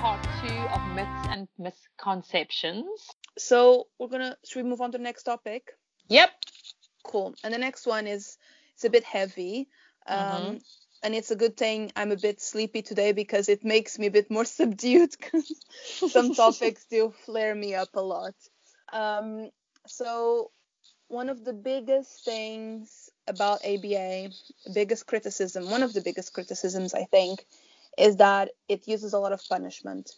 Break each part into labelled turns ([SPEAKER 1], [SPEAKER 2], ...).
[SPEAKER 1] part two of Myths and Misconceptions.
[SPEAKER 2] So we're gonna should we move on to the next topic?
[SPEAKER 1] Yep.
[SPEAKER 2] Cool. And the next one is it's a bit heavy. Um,
[SPEAKER 1] Mhm.
[SPEAKER 2] and it's a good thing I'm a bit sleepy today because it makes me a bit more subdued because some topics do flare me up a lot. Um, so one of the biggest things about ABA, biggest criticism, one of the biggest criticisms I think, is that it uses a lot of punishment.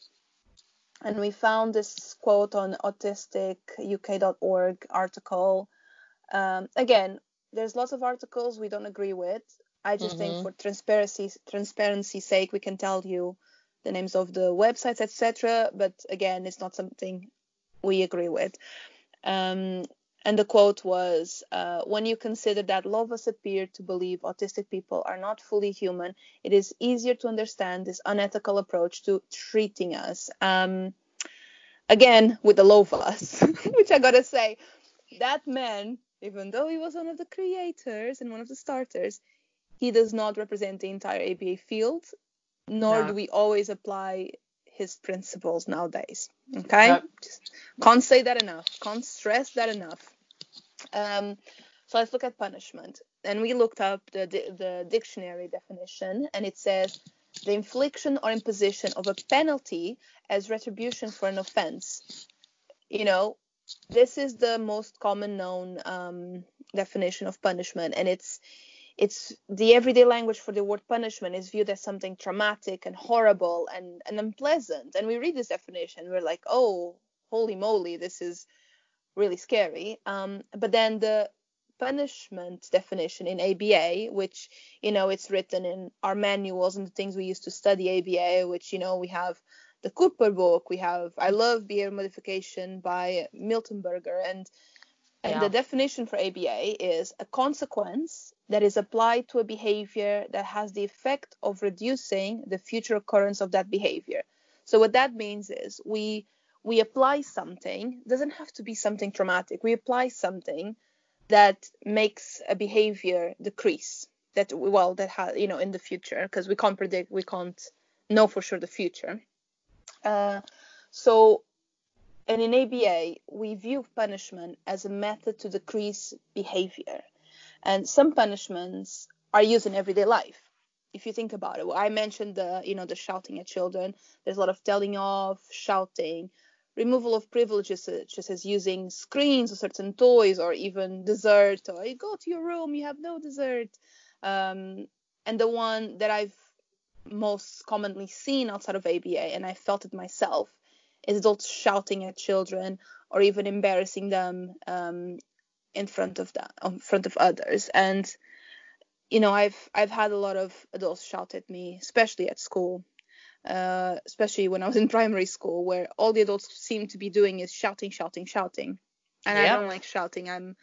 [SPEAKER 2] And we found this quote on autisticuk.org article. Um, again, there's lots of articles we don't agree with. I just
[SPEAKER 1] Mhm.
[SPEAKER 2] think for transparency transparency's sake, we can tell you the names of the websites, etc. But again, it's not something we agree with. Um, and the quote was uh, When you consider that of us to believe autistic people are not fully human, it is easier to understand this unethical approach to treating us. Um, again, with the us, which I gotta say, that man, even though he was one of the creators and one of the starters, he does not represent the entire ABA field, nor
[SPEAKER 1] No.
[SPEAKER 2] do we always apply his principles nowadays. Okay? Just can't say that enough. Can't stress that enough. Um, so let's look at punishment. And we looked up the, the dictionary definition, and it says the infliction or imposition of a penalty as retribution for an offense. You know, this is the most common known um, definition of punishment, and it's it's the everyday language for the word punishment is viewed as something traumatic and horrible and, and unpleasant. And we read this definition, we're like, oh, holy moly, this is really scary. Um, but then the punishment definition in ABA, which you know it's written in our manuals and the things we used to study ABA, which you know we have the Cooper book, we have I Love Behavior Modification by Miltenberger, and and
[SPEAKER 1] Yeah.
[SPEAKER 2] the definition for ABA is a consequence that is applied to a behavior that has the effect of reducing the future occurrence of that behavior. So what that means is we we apply something doesn't have to be something traumatic. We apply something that makes a behavior decrease that well that ha, you know in the future because we can't predict we can't know for sure the future. Uh, so and in ABA, we view punishment as a method to decrease behavior. And some punishments are used in everyday life. If you think about it, well, I mentioned the, you know, the shouting at children. There's a lot of telling off, shouting, removal of privileges, such as using screens or certain toys, or even dessert. Or you go to your room, you have no dessert. Um, and the one that I've most commonly seen outside of ABA, and I felt it myself, is adults shouting at children or even embarrassing them um, in front of that in front of others. And you know, I've I've had a lot of adults shout at me, especially at school, uh, especially when I was in primary school, where all the adults seem to be doing is shouting, shouting, shouting, and I don't like shouting. I'm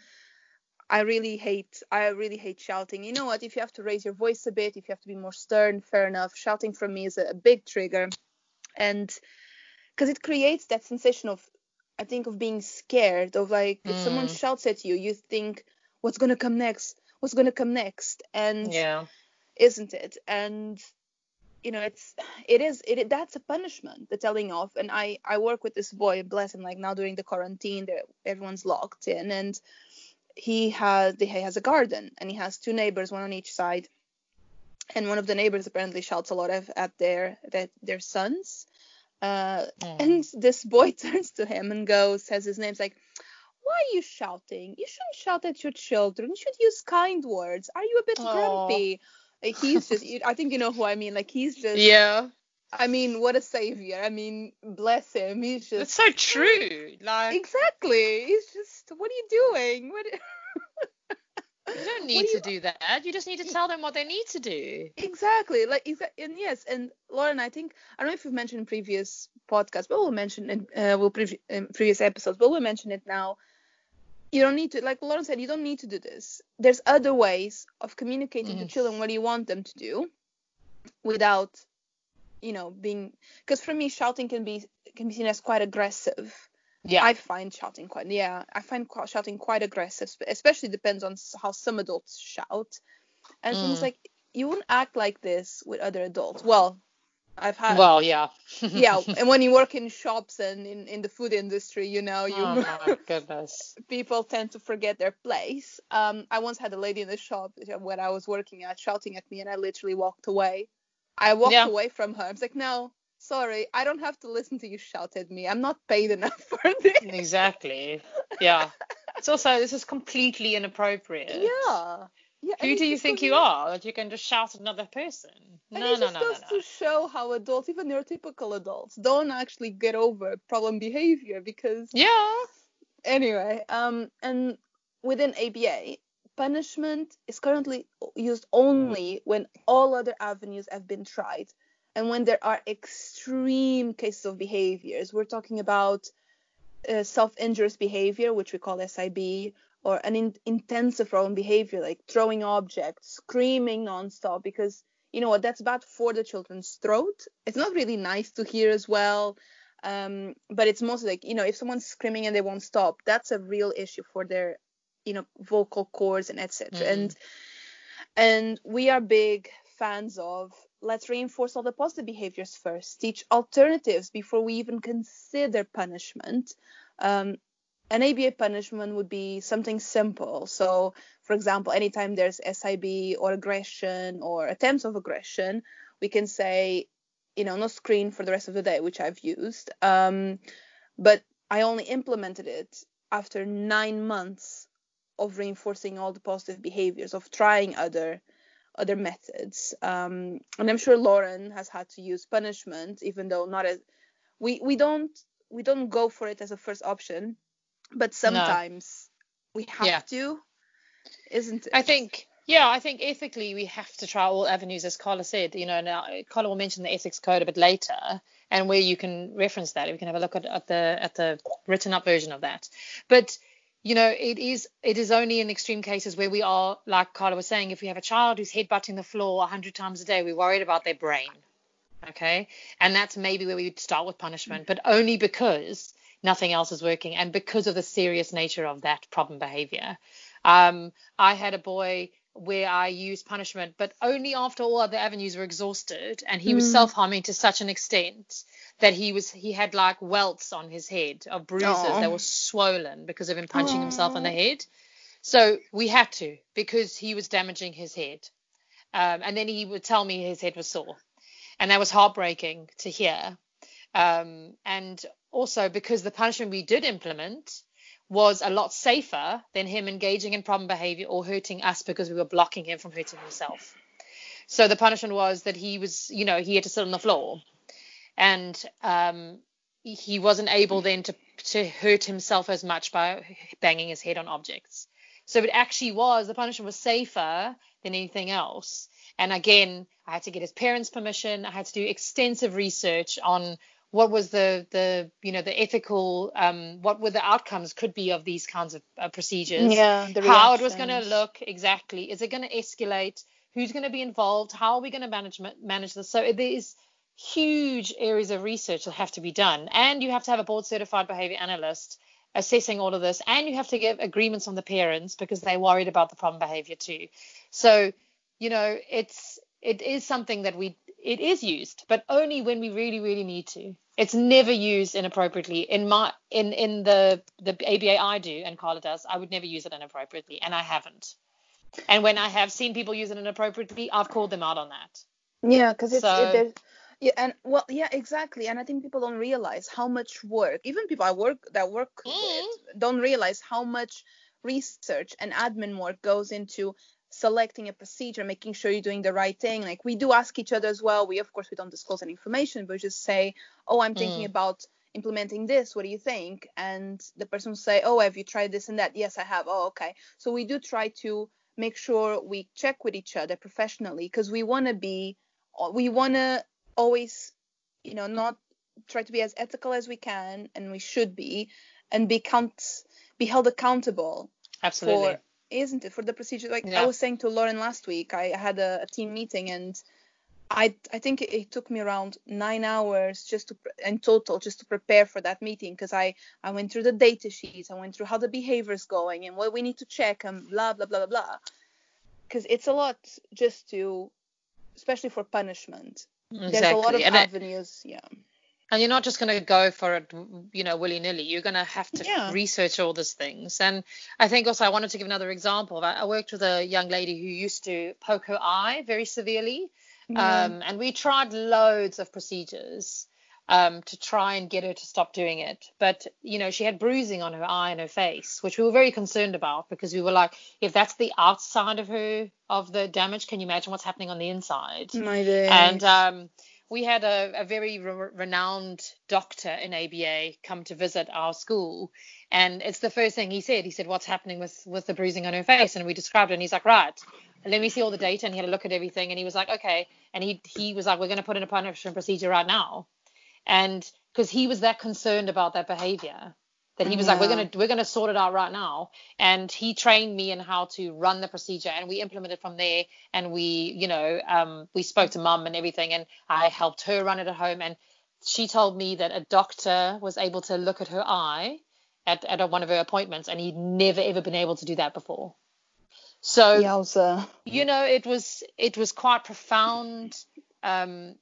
[SPEAKER 2] I really hate I really hate shouting. You know what? If you have to raise your voice a bit, if you have to be more stern, fair enough. Shouting from me is a, a big trigger, and because it creates that sensation of I think of being scared of like if someone
[SPEAKER 1] Mm.
[SPEAKER 2] shouts at you, you think what's gonna come next? What's gonna come next? And
[SPEAKER 1] Yeah.
[SPEAKER 2] isn't it? And you know, it's it is it that's a punishment, the telling off. And I I work with this boy, bless him, like now during the quarantine, everyone's locked in, and he has he has a garden, and he has two neighbors, one on each side. And one of the neighbors apparently shouts a lot at their their sons. Uh,
[SPEAKER 1] Mm.
[SPEAKER 2] and this boy turns to him and goes, says his name's like, why are you shouting? You shouldn't shout at your children. You should use kind words. Are you a bit
[SPEAKER 1] Aw.
[SPEAKER 2] grumpy? He's just, I think you know who I mean. Like he's just,
[SPEAKER 1] Yeah.
[SPEAKER 2] I mean, what a savior. I mean, bless him. He's just
[SPEAKER 1] It's so true. Like
[SPEAKER 2] exactly. He's just, what are you doing? What?
[SPEAKER 1] you don't need
[SPEAKER 2] do
[SPEAKER 1] to do that. You just need to tell them what they need to do.
[SPEAKER 2] Exactly. Like and yes, and Lauren, I think I don't know if we've mentioned in previous podcasts, but we'll mention it. Uh, we'll previ- in previous episodes, but we'll mention it now. You don't need to, like Lauren said, you don't need to do this. There's other ways of communicating to
[SPEAKER 1] Mhm.
[SPEAKER 2] children what you want them to do, without, you know, being. Because for me, shouting can be can be seen as quite aggressive.
[SPEAKER 1] Yeah.
[SPEAKER 2] I find shouting quite yeah, I find shouting quite aggressive, especially depends on how some adults shout. And
[SPEAKER 1] Mm.
[SPEAKER 2] things like you wouldn't act like this with other adults. Well, I've had
[SPEAKER 1] Well, yeah.
[SPEAKER 2] yeah, and when you work in shops and in, in the food industry, you know, you
[SPEAKER 1] oh my goodness.
[SPEAKER 2] people tend to forget their place. Um, I once had a lady in the shop where I was working at shouting at me, and I literally walked away. I walked
[SPEAKER 1] Yeah.
[SPEAKER 2] away from her. I was like, no, sorry, I don't have to listen to you shout at me. I'm not paid enough for this.
[SPEAKER 1] Exactly. Yeah. It's also this is completely inappropriate.
[SPEAKER 2] Yeah. Yeah.
[SPEAKER 1] Who do you think you are that you can just shout at another person?
[SPEAKER 2] And
[SPEAKER 1] No,
[SPEAKER 2] it
[SPEAKER 1] no,
[SPEAKER 2] just
[SPEAKER 1] no, no,
[SPEAKER 2] goes
[SPEAKER 1] no.
[SPEAKER 2] to show how adults, even neurotypical adults, don't actually get over problem behavior because
[SPEAKER 1] Yeah.
[SPEAKER 2] anyway, um, and within ABA, punishment is currently used only when all other avenues have been tried, and when there are extreme cases of behaviors. We're talking about uh, self-injurious behavior, which we call SIB, or an in- intensive wrong behavior like throwing objects, screaming nonstop, because you know what that's bad for the children's throat. It's not really nice to hear as well um, but it's mostly like you know if someone's screaming and they won't stop that's a real issue for their you know vocal cords and etc
[SPEAKER 1] Mhm.
[SPEAKER 2] and and we are big fans of let's reinforce all the positive behaviors first teach alternatives before we even consider punishment um, an ABA punishment would be something simple. So, for example, anytime there's SIB or aggression or attempts of aggression, we can say, you know, no screen for the rest of the day, which I've used. Um, but I only implemented it after nine months of reinforcing all the positive behaviors, of trying other other methods. Um, and I'm sure Lauren has had to use punishment, even though not as we we don't we don't go for it as a first option, but sometimes we have
[SPEAKER 1] Yeah.
[SPEAKER 2] to, isn't it?
[SPEAKER 1] I think, yeah, I think ethically we have to try all avenues, as Carla said. You know, now Carla will mention the ethics code a bit later, and where you can reference that. We can have a look at, at the at the written up version of that. But you know, it is it is only in extreme cases where we are, like Carla was saying, if we have a child who's headbutting the floor a hundred times a day, we're worried about their brain. Okay, and that's maybe where we would start with punishment, but only because nothing else is working and because of the serious nature of that problem behavior. Um, I had a boy where I used punishment, but only after all other avenues were exhausted, and he was
[SPEAKER 2] Mm.
[SPEAKER 1] self-harming to such an extent that he was he had like welts on his head of bruises
[SPEAKER 2] Aw.
[SPEAKER 1] that were swollen because of him punching himself on the head. So we had to because he was damaging his head, um, and then he would tell me his head was sore, and that was heartbreaking to hear. Um, and also because the punishment we did implement was a lot safer than him engaging in problem behavior or hurting us because we were blocking him from hurting himself. So the punishment was that he was, you know, he had to sit on the floor, and um, he wasn't able then to to hurt himself as much by banging his head on objects. So it actually was the punishment was safer than anything else. And again, I had to get his parents' permission. I had to do extensive research on what was the the you know the ethical um, what were the outcomes could be of these kinds of uh, procedures?
[SPEAKER 2] Yeah,
[SPEAKER 1] how it was going to look exactly. Is it going to escalate? Who's going to be involved? How are we going to manage manage this? So there is huge areas of research that have to be done and you have to have a board certified behavior analyst assessing all of this and you have to get agreements on the parents because they're worried about the problem behavior too. So you know it's it is something that we it is used but only when we really really need to it's never used inappropriately in my in in the the aba i do and carla does i would never use it inappropriately and i haven't and when i have seen people use it inappropriately i've called them out on that
[SPEAKER 2] Yeah, because it's
[SPEAKER 1] So-
[SPEAKER 2] it, yeah, and well, yeah, exactly. And I think people don't realize how much work, even people I work that work
[SPEAKER 1] Mm.
[SPEAKER 2] with, don't realize how much research and admin work goes into selecting a procedure, making sure you're doing the right thing. Like we do ask each other as well. We of course we don't disclose any information, but we just say, "Oh, I'm thinking
[SPEAKER 1] Mm.
[SPEAKER 2] about implementing this. What do you think?" And the person will say, "Oh, have you tried this and that?" Yes, I have. Oh, okay. So we do try to make sure we check with each other professionally because we want to be we want to always you know not try to be as ethical as we can and we should be and be count be held accountable
[SPEAKER 1] absolutely
[SPEAKER 2] for isn't it for the procedure like
[SPEAKER 1] Yeah.
[SPEAKER 2] i was saying to lauren last week i had a, a team meeting and i i think it, took me around nine hours just to in total just to prepare for that meeting because i i went through the data sheets i went through how the behavior is going and what we need to check and blah blah blah blah blah because it's a lot just to especially for punishment
[SPEAKER 1] exactly.
[SPEAKER 2] there's a lot of
[SPEAKER 1] and,
[SPEAKER 2] avenues. Yeah.
[SPEAKER 1] And you're not just going to go for it, you know, willy nilly. You're going to have to
[SPEAKER 2] Yeah.
[SPEAKER 1] research all these things. And I think also I wanted to give another example. I, I worked with a young lady who used to poke her eye very severely.
[SPEAKER 2] Yeah.
[SPEAKER 1] Um, and we tried loads of procedures um, to try and get her to stop doing it. But, you know, she had bruising on her eye and her face, which we were very concerned about because we were like, if that's the outside of her, of the damage, can you imagine what's happening on the inside?
[SPEAKER 2] My day.
[SPEAKER 1] And um, we had a, a very re- renowned doctor in ABA come to visit our school, and it's the first thing he said. He said, "What's happening with with the bruising on her face?" And we described it, and he's like, "Right, let me see all the data." And he had a look at everything, and he was like, "Okay." And he he was like, "We're going to put in a punishment procedure right now," and because he was that concerned about that behavior. That he was like, we're gonna we're gonna sort it out right now, and he trained me in how to run the procedure, and we implemented from there, and we, you know, um, we spoke to mum and everything, and I helped her run it at home, and she told me that a doctor was able to look at her eye at, at one of her appointments, and he'd never ever been able to do that before. So
[SPEAKER 2] Yowza.
[SPEAKER 1] you know, it was it was quite profound um,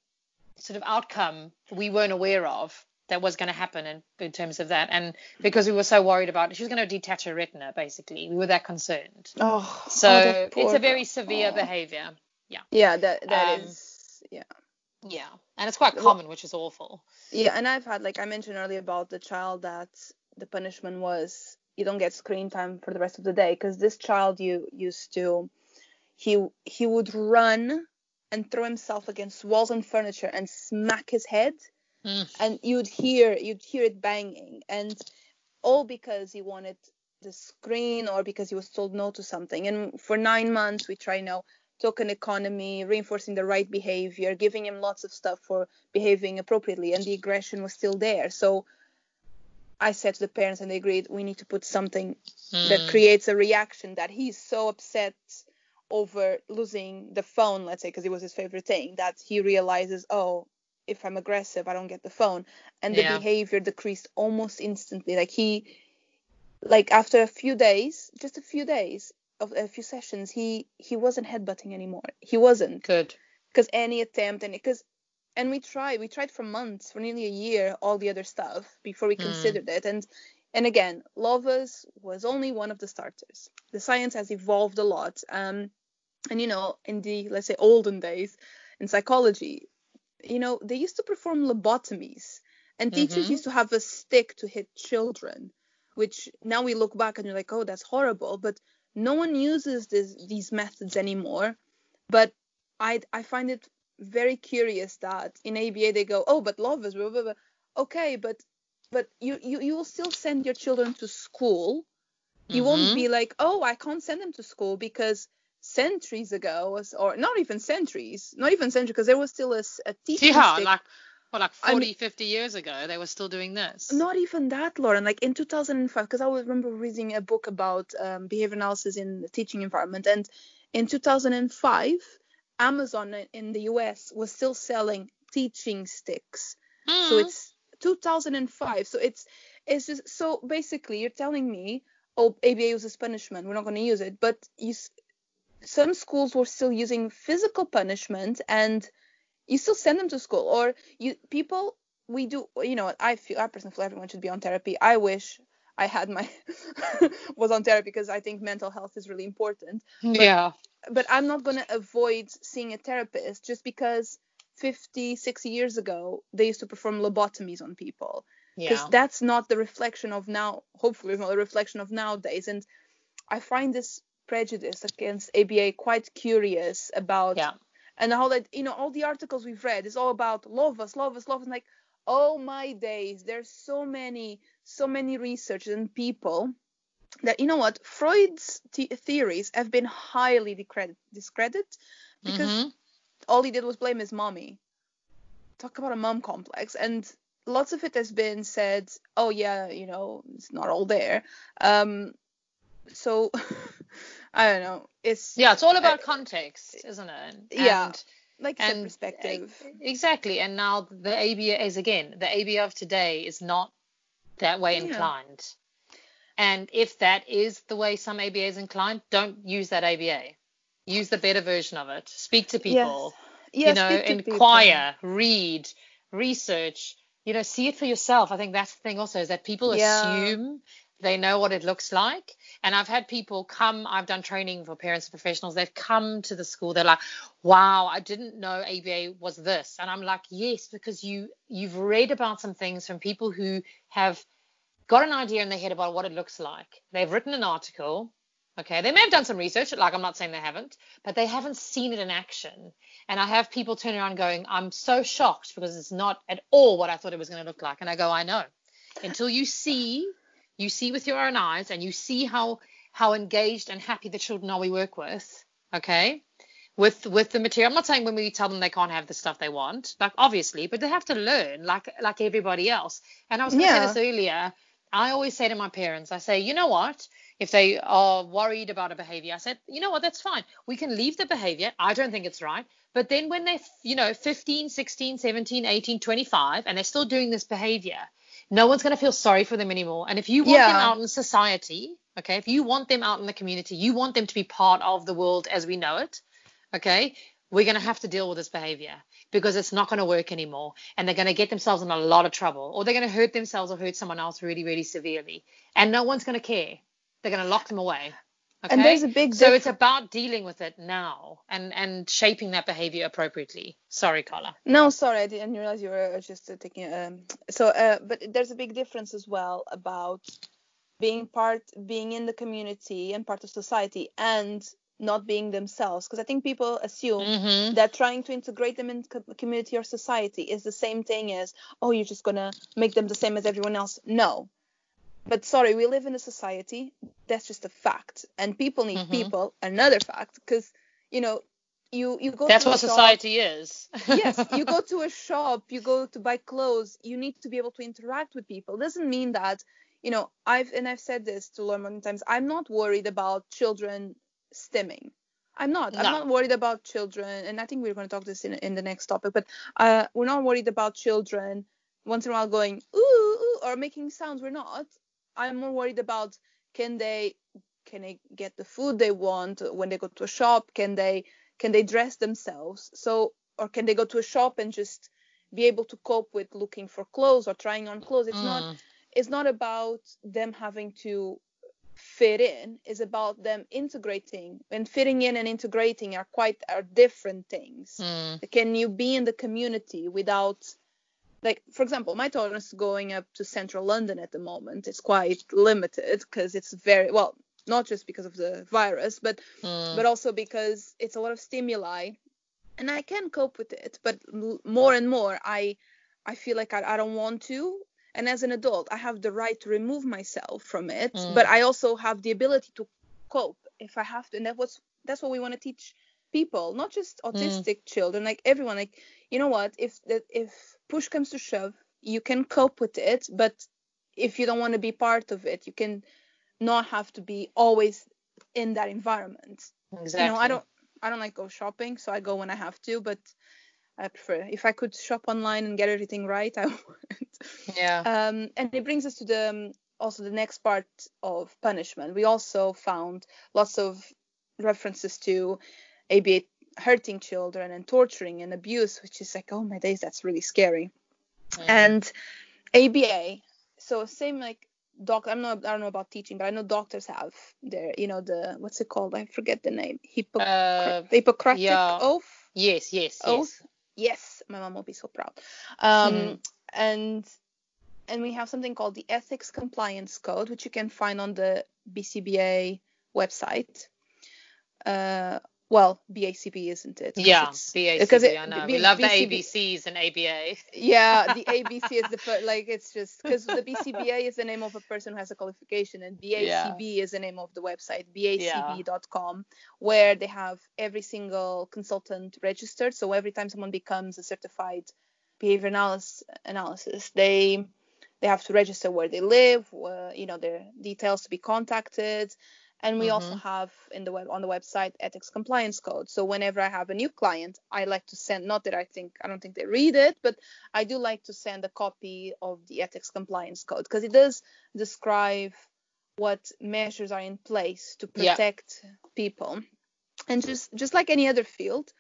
[SPEAKER 1] sort of outcome we weren't aware of that was going to happen in, in terms of that, and because we were so worried about it, she was going to detach her retina. Basically, we were that concerned.
[SPEAKER 2] Oh.
[SPEAKER 1] So
[SPEAKER 2] oh,
[SPEAKER 1] it's a very severe
[SPEAKER 2] Oh.
[SPEAKER 1] behavior.
[SPEAKER 2] Yeah, that that
[SPEAKER 1] Um,
[SPEAKER 2] is. Yeah.
[SPEAKER 1] Yeah, and it's quite
[SPEAKER 2] Well-
[SPEAKER 1] common, which is awful.
[SPEAKER 2] Yeah, and I've had like I mentioned earlier about the child that the punishment was you don't get screen time for the rest of the day because this child you used to he he would run and throw himself against walls and furniture and smack his head
[SPEAKER 1] Mm.
[SPEAKER 2] and you'd hear you'd hear it banging and all because he wanted the screen or because he was told no to something and for nine months we try now token economy reinforcing the right behavior giving him lots of stuff for behaving appropriately and the aggression was still there so i said to the parents and they agreed we need to put something that
[SPEAKER 1] Mm.
[SPEAKER 2] creates a reaction that he's so upset over losing the phone let's say because it was his favorite thing that he realizes oh if i'm aggressive i don't get the phone. And the
[SPEAKER 1] Yeah.
[SPEAKER 2] behavior decreased almost instantly. Like he like after a few days just a few days of a few sessions he he wasn't headbutting anymore. He wasn't.
[SPEAKER 1] Good.
[SPEAKER 2] because any attempt and because and we tried we tried for months for nearly a year all the other stuff before we
[SPEAKER 1] Hmm.
[SPEAKER 2] considered it. And and again Lovaas was only one of the starters. The science has evolved a lot. Um and you know in the let's say olden days in psychology you know they used to perform lobotomies and teachers
[SPEAKER 1] Mhm.
[SPEAKER 2] used to have a stick to hit children which now we look back and you're like oh that's horrible but no one uses this, these methods anymore but I I find it very curious that in ABA they go, oh, but Lovaas blah, blah, blah. okay, but but you, you you will still send your children to school. You won't
[SPEAKER 1] Mhm.
[SPEAKER 2] be like, oh, I can't send them to school because centuries ago or not even centuries, not even centuries, because there was still a teaching
[SPEAKER 1] Yeah,
[SPEAKER 2] stick.
[SPEAKER 1] like well, like
[SPEAKER 2] I
[SPEAKER 1] 40,
[SPEAKER 2] mean-
[SPEAKER 1] 50 years ago, they were still doing this.
[SPEAKER 2] Not even that, Lauren. Like in 2005, because I remember reading a book about um, behavior analysis in the teaching environment, and in 2005, Amazon in the US was still selling teaching sticks. So
[SPEAKER 1] Mm.
[SPEAKER 2] it's 2005. So it's it's just so basically you're telling me, oh, ABA uses punishment. We're not going to use it, but you, some schools were still using physical punishment, and you still send them to school. Or you people we do you know I feel I personally feel everyone should be on therapy. I wish I had my was on therapy because I think mental health is really important
[SPEAKER 1] yeah.
[SPEAKER 2] but I'm not going to avoid seeing a therapist just because 50, 60 years ago they used to perform lobotomies on people because
[SPEAKER 1] Yeah.
[SPEAKER 2] that's not the reflection of now. Hopefully, it's not a reflection of nowadays. And I find this prejudice against ABA quite curious about
[SPEAKER 1] Yeah.
[SPEAKER 2] and how that you know all the articles we've read is all about Lovaas, love us, Lovaas. And like, oh my days, there's so many, so many researchers and people that you know what Freud's the- theories have been highly discredit- discredited because
[SPEAKER 1] Mhm.
[SPEAKER 2] all he did was blame his mommy. Talk about a mom complex, and lots of it has been said. Oh yeah, you know, it's not all there. Um, so I don't know. It's
[SPEAKER 1] Yeah, it's all about context, isn't it?
[SPEAKER 2] Yeah.
[SPEAKER 1] And,
[SPEAKER 2] like you said,
[SPEAKER 1] and
[SPEAKER 2] perspective.
[SPEAKER 1] exactly. And now the ABA is again the ABA of today is not that way
[SPEAKER 2] Yeah.
[SPEAKER 1] inclined. And if that is the way some ABA is inclined, don't use that ABA. Use the better version of it. Speak to people.
[SPEAKER 2] Yeah,
[SPEAKER 1] you know,
[SPEAKER 2] to people.
[SPEAKER 1] inquire, read, research, you know, see it for yourself. I think that's the thing also is that people
[SPEAKER 2] Yeah.
[SPEAKER 1] assume they know what it looks like. And I've had people come, I've done training for parents and professionals. They've come to the school. They're like, wow, I didn't know ABA was this. And I'm like, yes, because you you've read about some things from people who have got an idea in their head about what it looks like. They've written an article. Okay, they may have done some research, like I'm not saying they haven't, but they haven't seen it in action. And I have people turn around going, I'm so shocked because it's not at all what I thought it was going to look like. And I go, I know. Until you see, you see with your own eyes and you see how how engaged and happy the children are we work with, okay? With with the material. I'm not saying when we tell them they can't have the stuff they want, like obviously, but they have to learn like like everybody else. And I was gonna
[SPEAKER 2] Yeah.
[SPEAKER 1] say this earlier. I always say to my parents, I say, you know what? If they are worried about a behavior, I said, you know what, that's fine. We can leave the behavior. I don't think it's right. But then when they're, you know, 15, 16, 17, 18, 25, and they're still doing this behavior, no one's going to feel sorry for them anymore. And if you want them out in society, okay, if you want them out in the community, you want them to be part of the world as we know it, okay, we're going to have to deal with this behavior because it's not going to work anymore. And they're going to get themselves in a lot of trouble or they're going to hurt themselves or hurt someone else really, really severely. And no one's going to care. They're going to lock them away. Okay?
[SPEAKER 2] And there's a big
[SPEAKER 1] so it's about dealing with it now and and shaping that behavior appropriately. Sorry, Carla.
[SPEAKER 2] No, sorry, I didn't realize you were just uh, taking. Um, so, uh, but there's a big difference as well about being part, being in the community and part of society, and not being themselves. Because I think people assume
[SPEAKER 1] Mm-hmm.
[SPEAKER 2] that trying to integrate them in co- community or society is the same thing as, oh, you're just gonna make them the same as everyone else. No. But sorry, we live in a society. That's just a fact, and people need
[SPEAKER 1] Mhm.
[SPEAKER 2] people. Another fact, because you know, you you go.
[SPEAKER 1] That's
[SPEAKER 2] to a
[SPEAKER 1] what
[SPEAKER 2] shop-
[SPEAKER 1] society is.
[SPEAKER 2] yes, you go to a shop, you go to buy clothes, you need to be able to interact with people. Doesn't mean that, you know, I've and I've said this to Lauren many times. I'm not worried about children stimming. I'm not. I'm not worried about children, and I think we're going to talk this in in the next topic. But uh, we're not worried about children once in a while going ooh, ooh or making sounds. We're not. I'm more worried about can they can they get the food they want when they go to a shop? Can they can they dress themselves? So or can they go to a shop and just be able to cope with looking for clothes or trying on clothes? It's not
[SPEAKER 1] Mm.
[SPEAKER 2] it's not about them having to fit in it's about them integrating and fitting in and integrating are quite are different things
[SPEAKER 1] Mm.
[SPEAKER 2] can you be in the community without like for example my tolerance going up to central london at the moment is quite limited because it's very well not just because of the virus but
[SPEAKER 1] Mm.
[SPEAKER 2] but also because it's a lot of stimuli and i can cope with it but more and more i i feel like i, I don't want to and as an adult i have the right to remove myself from it
[SPEAKER 1] Mm.
[SPEAKER 2] but i also have the ability to cope if i have to and that was that's what we want to teach people not just autistic children like everyone like you know what if that if push comes to shove you can cope with it but if you don't want to be part of it you can not have to be always in that environment
[SPEAKER 1] Exactly.
[SPEAKER 2] you know i don't i don't like go shopping so i go when i have to but i prefer if i could shop online and get everything right i would
[SPEAKER 1] Yeah.
[SPEAKER 2] um, and it brings us to the um, also the next part of punishment we also found lots of references to aba hurting children and torturing and abuse which is like oh my days that's really scary
[SPEAKER 1] Mm.
[SPEAKER 2] and aba so same like doc i'm not i don't know about teaching but i know doctors have their you know the what's it called i forget the name Hippo-
[SPEAKER 1] Uh,
[SPEAKER 2] hippocratic
[SPEAKER 1] yeah.
[SPEAKER 2] oath
[SPEAKER 1] yes, yes,
[SPEAKER 2] Oh.
[SPEAKER 1] yes.
[SPEAKER 2] yes my mom will be so proud um
[SPEAKER 1] Mhm.
[SPEAKER 2] and and we have something called the ethics compliance code which you can find on the bcba website uh well BACB isn't it?
[SPEAKER 1] Yeah,
[SPEAKER 2] it's-
[SPEAKER 1] BACB,
[SPEAKER 2] because it-
[SPEAKER 1] I know.
[SPEAKER 2] B-
[SPEAKER 1] we love the ABCs and ABA.
[SPEAKER 2] yeah the abc is the fir- like it's just because the bcba is the name of a person who has a qualification and bacb is the name of the website bacb.com where they have every single consultant registered so every time someone becomes a certified behavior analysis analysis they they have to register where they live uh, you know their details to be contacted and we also mm-hmm. have in the web on the website ethics compliance code. So whenever i have a new client i like to send not that i think i don't think they read it but i do like to send a copy of the ethics compliance code because it does describe what measures are in place to
[SPEAKER 1] Yeah.
[SPEAKER 2] protect people. And just just like any other field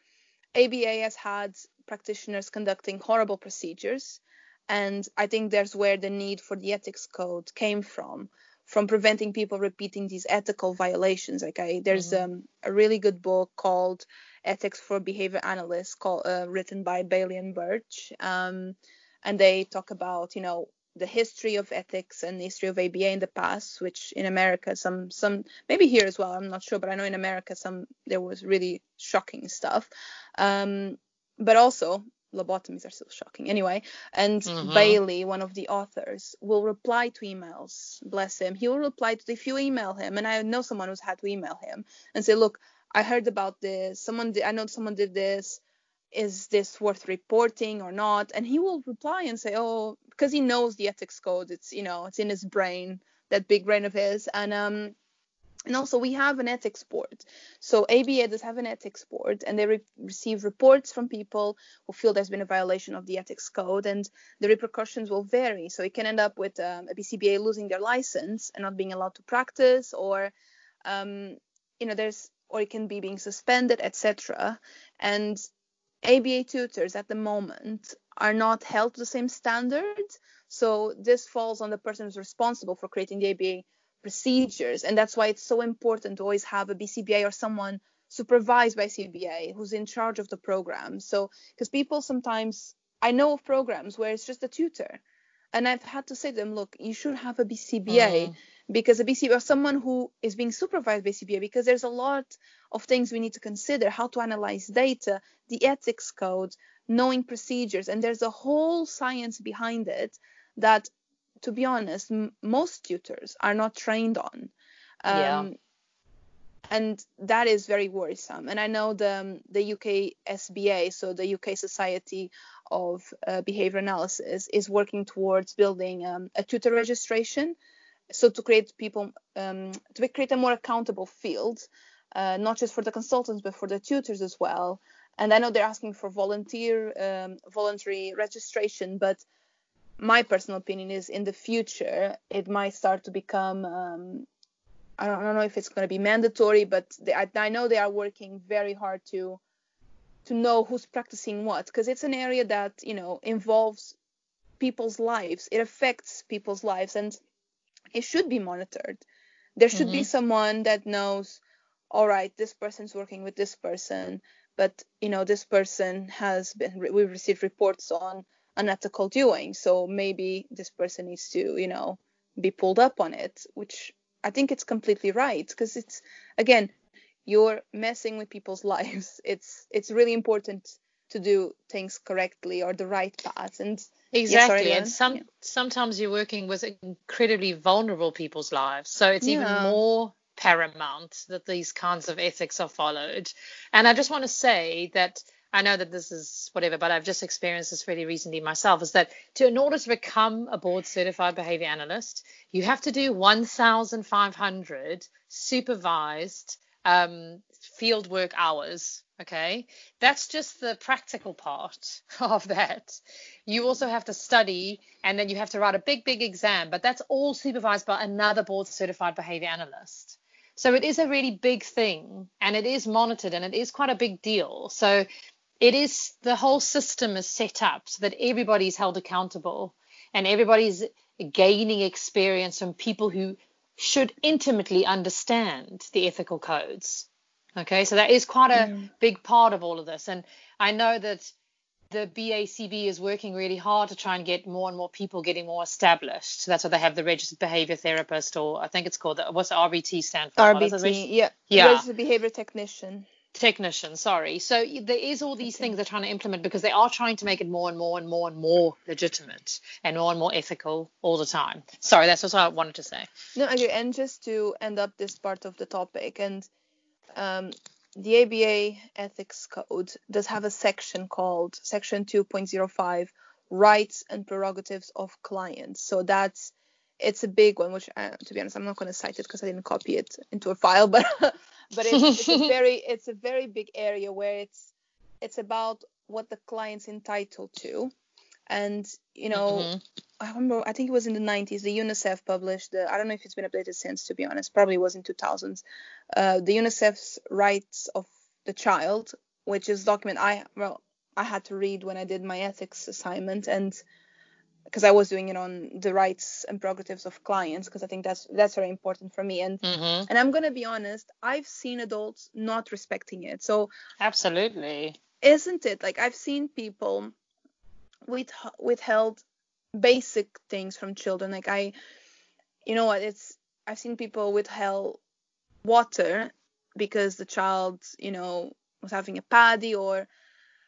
[SPEAKER 2] ABA has had practitioners conducting horrible procedures, and I think there's where the need for the ethics code came from, from preventing people repeating these ethical violations. Okay, there's mm-hmm. um, a really good book called Ethics for Behavior Analysts, called, uh, written by Bailey and Burch, um, and they talk about you know the history of ethics and the history of ABA in the past, which in America some some maybe here as well, I'm not sure, but I know in America some there was really shocking stuff. Um, but also lobotomies are still shocking anyway. And mm-hmm. Bailey, one of the authors, will reply to emails. Bless him. He will reply to if you email him, and I know someone who's had to email him and say, look, I heard about this. Someone did, I know someone did this is this worth reporting or not and he will reply and say oh because he knows the ethics code it's you know it's in his brain that big brain of his and um and also we have an ethics board. So aba does have an ethics board and they re- receive reports from people who feel there's been a violation of the ethics code and the repercussions will vary. So it can end up with um, a bcba losing their license and not being allowed to practice or um, you know there's or it can be being suspended etc and ABA tutors at the moment are not held to the same standards. So this falls on the person who's responsible for creating the ABA procedures. And that's why it's so important to always have a BCBA or someone supervised by CBA who's in charge of the program. So, because people sometimes, I know of programs where it's just a tutor. And I've had to say to them, look, you should have a BCBA mm because a BCBA or someone who is being supervised by CBA because there's a lot of things we need to consider how to analyze data, the ethics code, knowing procedures, and there's a whole science behind it that, to be honest, m- most tutors are not trained on. Um, yeah. And that is very worrisome. And I know the the UK SBA, so the UK Society of uh, Behavior Analysis, is working towards building um, a tutor registration so to create people um, to create a more accountable field uh, not just for the consultants but for the tutors as well and i know they're asking for volunteer um, voluntary registration but my personal opinion is in the future it might start to become um, I, don't, I, don't, know if it's going to be mandatory but they, I, I know they are working very hard to to know who's practicing what because it's an area that you know involves people's lives it affects people's lives and it should be monitored. There should mm-hmm. be someone that knows, all right, this person's working with this person, but you know this person has been we've received reports on unethical doing, so maybe this person needs to you know be pulled up on it, which I think it's completely right because it's again you're messing with people's lives. It's it's really important to do things correctly or the right path and
[SPEAKER 1] exactly and some yeah. sometimes you're working with incredibly vulnerable people's lives so it's yeah. even more paramount that these kinds of ethics are followed and i just want to say that I know that this is whatever, but I've just experienced this really recently myself. Is that to in order to become a board certified behavior analyst, you have to do 1,500 supervised um, field work hours Okay, that's just the practical part of that. You also have to study and then you have to write a big, big exam, but that's all supervised by another board certified behavior analyst. So it is a really big thing and it is monitored and it is quite a big deal. So it is the whole system is set up so that everybody's held accountable and everybody's gaining experience from people who should intimately understand the ethical codes. Okay, so that is quite a mm. big part of all of this. And I know that the BACB is working really hard to try and get more and more people getting more established. So that's why they have the registered behavior therapist, or I think it's called, the, what's the RBT stand for?
[SPEAKER 2] RBT, yeah. Yeah. Registered behavior technician.
[SPEAKER 1] Technician, sorry. So there is all these okay. things they're trying to implement because they are trying to make it more and more and more and more legitimate and more and more ethical all the time. Sorry, that's what I wanted to say.
[SPEAKER 2] No, okay. And just to end up this part of the topic, and um, the ABA ethics code does have a section called section 2.05 rights and prerogatives of clients so that's it's a big one which uh, to be honest i'm not going to cite it because i didn't copy it into a file but but it's, it's a very it's a very big area where it's it's about what the client's entitled to and you know mm-hmm. i remember i think it was in the 90s the unicef published the i don't know if it's been updated since to be honest probably was in 2000s uh, the unicef's rights of the child which is document I well I had to read when I did my ethics assignment and because I was doing it on the rights and prerogatives of clients because I think that's that's very important for me and
[SPEAKER 1] Mm-hmm.
[SPEAKER 2] and I'm gonna be honest I've seen adults not respecting it so
[SPEAKER 1] Absolutely.
[SPEAKER 2] isn't it like I've seen people with withheld basic things from children like I you know what it's I've seen people withheld water because the child you know was having a paddy or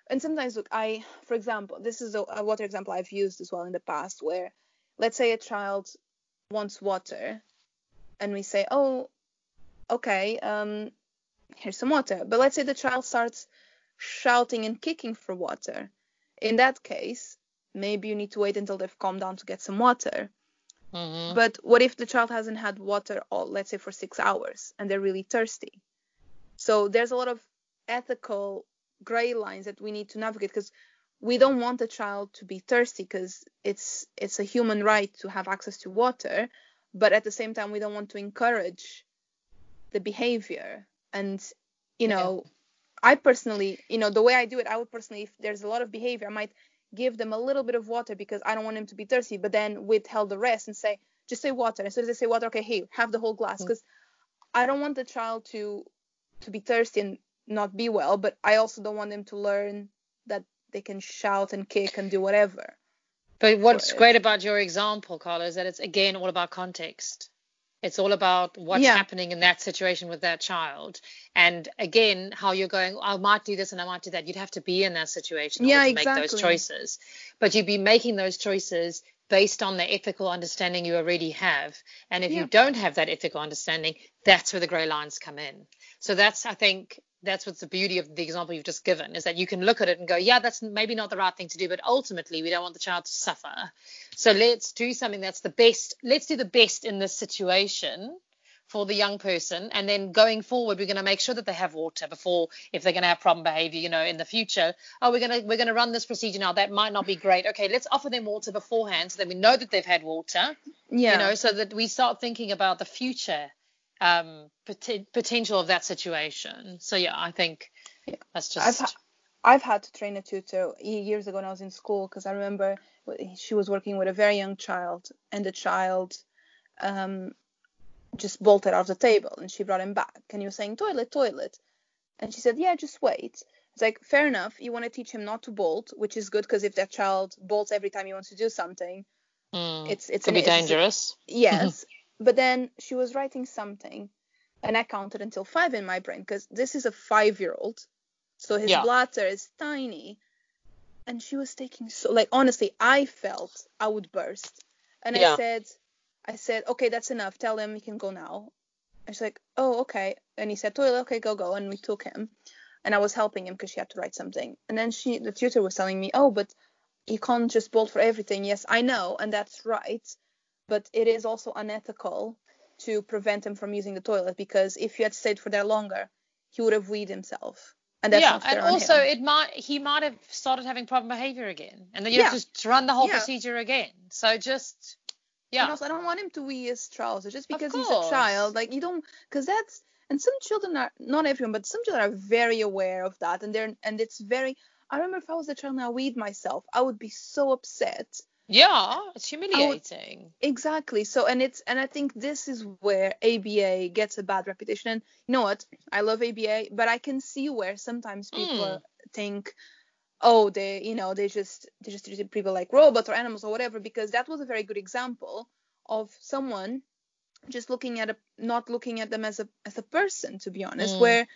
[SPEAKER 2] and sometimes look i for example this is a, a water example i've used as well in the past where let's say a child wants water and we say oh okay um here's some water. But let's say the child starts shouting and kicking for water. In that case maybe you need to wait until they've calmed down to get some water.
[SPEAKER 1] Mm-hmm.
[SPEAKER 2] but what if the child hasn't had water all let's say for six hours and they're really thirsty? So there's a lot of ethical gray lines that we need to navigate because we don't want the child to be thirsty because it's it's a human right to have access to water but at the same time we don't want to encourage the behavior and you
[SPEAKER 1] Yeah.
[SPEAKER 2] know i personally you know the way i do it i would personally if there's a lot of behavior i might give them a little bit of water because i don't want them to be thirsty but then withheld the rest and say just say water as soon as they say water okay here have the whole glass
[SPEAKER 1] Mm.
[SPEAKER 2] because i don't want the child to to be thirsty and not be well but i also don't want them to learn that they can shout and kick and do whatever
[SPEAKER 1] But what's great about your example, Carla, is that it's again all about context. It's all about what's
[SPEAKER 2] Yeah.
[SPEAKER 1] happening in that situation with that child. And again, how you're going, oh, I might do this and I might do that. You'd have to be in that situation
[SPEAKER 2] Yeah,
[SPEAKER 1] to make those
[SPEAKER 2] exactly.
[SPEAKER 1] choices. But you'd be making those choices based on the ethical understanding you already have. And if
[SPEAKER 2] Yeah.
[SPEAKER 1] you don't have that ethical understanding, that's where the grey lines come in. So that's, I think, that's what's the beauty of the example you've just given is that you can look at it and go, yeah, that's maybe not the right thing to do, but ultimately we don't want the child to suffer. So let's do something that's the best. Let's do the best in this situation for the young person, and then going forward, we're going to make sure that they have water before, if they're going to have problem behavior, you know, in the future. Oh, we're going to we're going to run this procedure now. That might not be great. Okay, let's offer them water beforehand so that we know that they've had water
[SPEAKER 2] yeah
[SPEAKER 1] you know so that we start thinking about the future um pot- potential of that situation. So yeah i think
[SPEAKER 2] Yeah.
[SPEAKER 1] that's
[SPEAKER 2] I've
[SPEAKER 1] just
[SPEAKER 2] ha- I've had to train a tutor years ago when I was in school because I remember she was working with a very young child and the child um, just bolted out of the table and she brought him back and he was saying toilet toilet. And she said yeah just wait. It's like fair enough you want to teach him not to bolt which is good because if that child bolts every time he wants to do something
[SPEAKER 1] mm,
[SPEAKER 2] it's it's
[SPEAKER 1] could
[SPEAKER 2] an,
[SPEAKER 1] be
[SPEAKER 2] it's-
[SPEAKER 1] dangerous.
[SPEAKER 2] Yes but then she was writing something and i counted until five in my brain because this is a five year old so his
[SPEAKER 1] Yeah.
[SPEAKER 2] bladder is tiny. And she was taking so like honestly i felt i would burst. And
[SPEAKER 1] Yeah.
[SPEAKER 2] i said i said okay that's enough. Tell him he can go now. And she's like oh okay. And he said toilet okay go go. And we took him. And i was helping him because she had to write something. And then she the tutor was telling me oh but you can't just bolt for everything. Yes i know and that's right but it is also unethical to prevent him from using the toilet because if you had stayed for there longer, he would have weed himself, and that's
[SPEAKER 1] yeah
[SPEAKER 2] not fair
[SPEAKER 1] and also
[SPEAKER 2] him.
[SPEAKER 1] it might he might have started having problem behavior again and then you have to just run the whole
[SPEAKER 2] Yeah.
[SPEAKER 1] procedure again so just yeah
[SPEAKER 2] And also, I don't want him to wee his trousers just because he's a child. Like you don't, because that's and some children are not everyone, but some children are very aware of that, and they're and it's very. I remember if I was a child and I weed myself, I would be so upset.
[SPEAKER 1] Yeah it's humiliating
[SPEAKER 2] Exactly. So and it's and I think this is where ABA gets a bad reputation. And you know what? I love ABA, but I can see where sometimes people
[SPEAKER 1] Mm.
[SPEAKER 2] think, oh, they you know they just they just treat people like robots or animals or whatever. Because that was a very good example of someone just looking at a not looking at them as a as a person to be honest
[SPEAKER 1] Mm.
[SPEAKER 2] where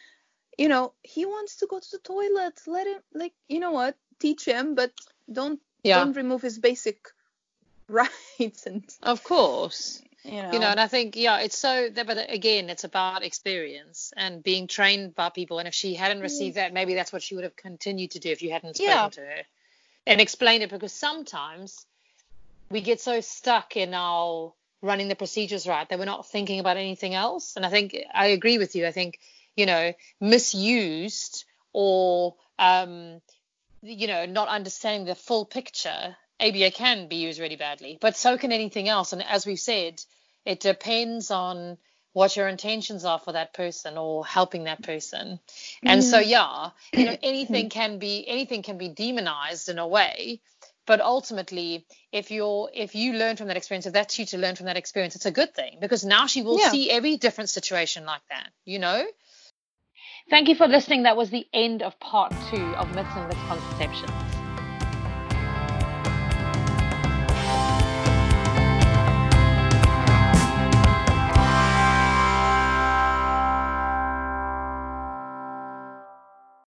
[SPEAKER 2] you know he wants to go to the toilet let him like you know what teach him but don't
[SPEAKER 1] yeah.
[SPEAKER 2] Don't remove his basic rights and
[SPEAKER 1] of course.
[SPEAKER 2] You know,
[SPEAKER 1] you know and i think yeah it's so that- but again it's about experience and being trained by people. And if she hadn't received that maybe that's what she would have continued to do if you hadn't spoken
[SPEAKER 2] Yeah.
[SPEAKER 1] to her and explained it because sometimes we get so stuck in our running the procedures right that we're not thinking about anything else. And i think i agree with you. I think you know misused or um you know not understanding the full picture ABA can be used really badly, but so can anything else. And as we've said, it depends on what your intentions are for that person or helping that person. And so mm. yeah, you know anything can be anything can be demonized in a way, but ultimately if you're if you learn from that experience, if that you to learn from that experience, it's a good thing because now she will
[SPEAKER 2] Yeah.
[SPEAKER 1] see every different situation like that, you know? Thank you for listening. That was the end of part two of Myths and Misconceptions.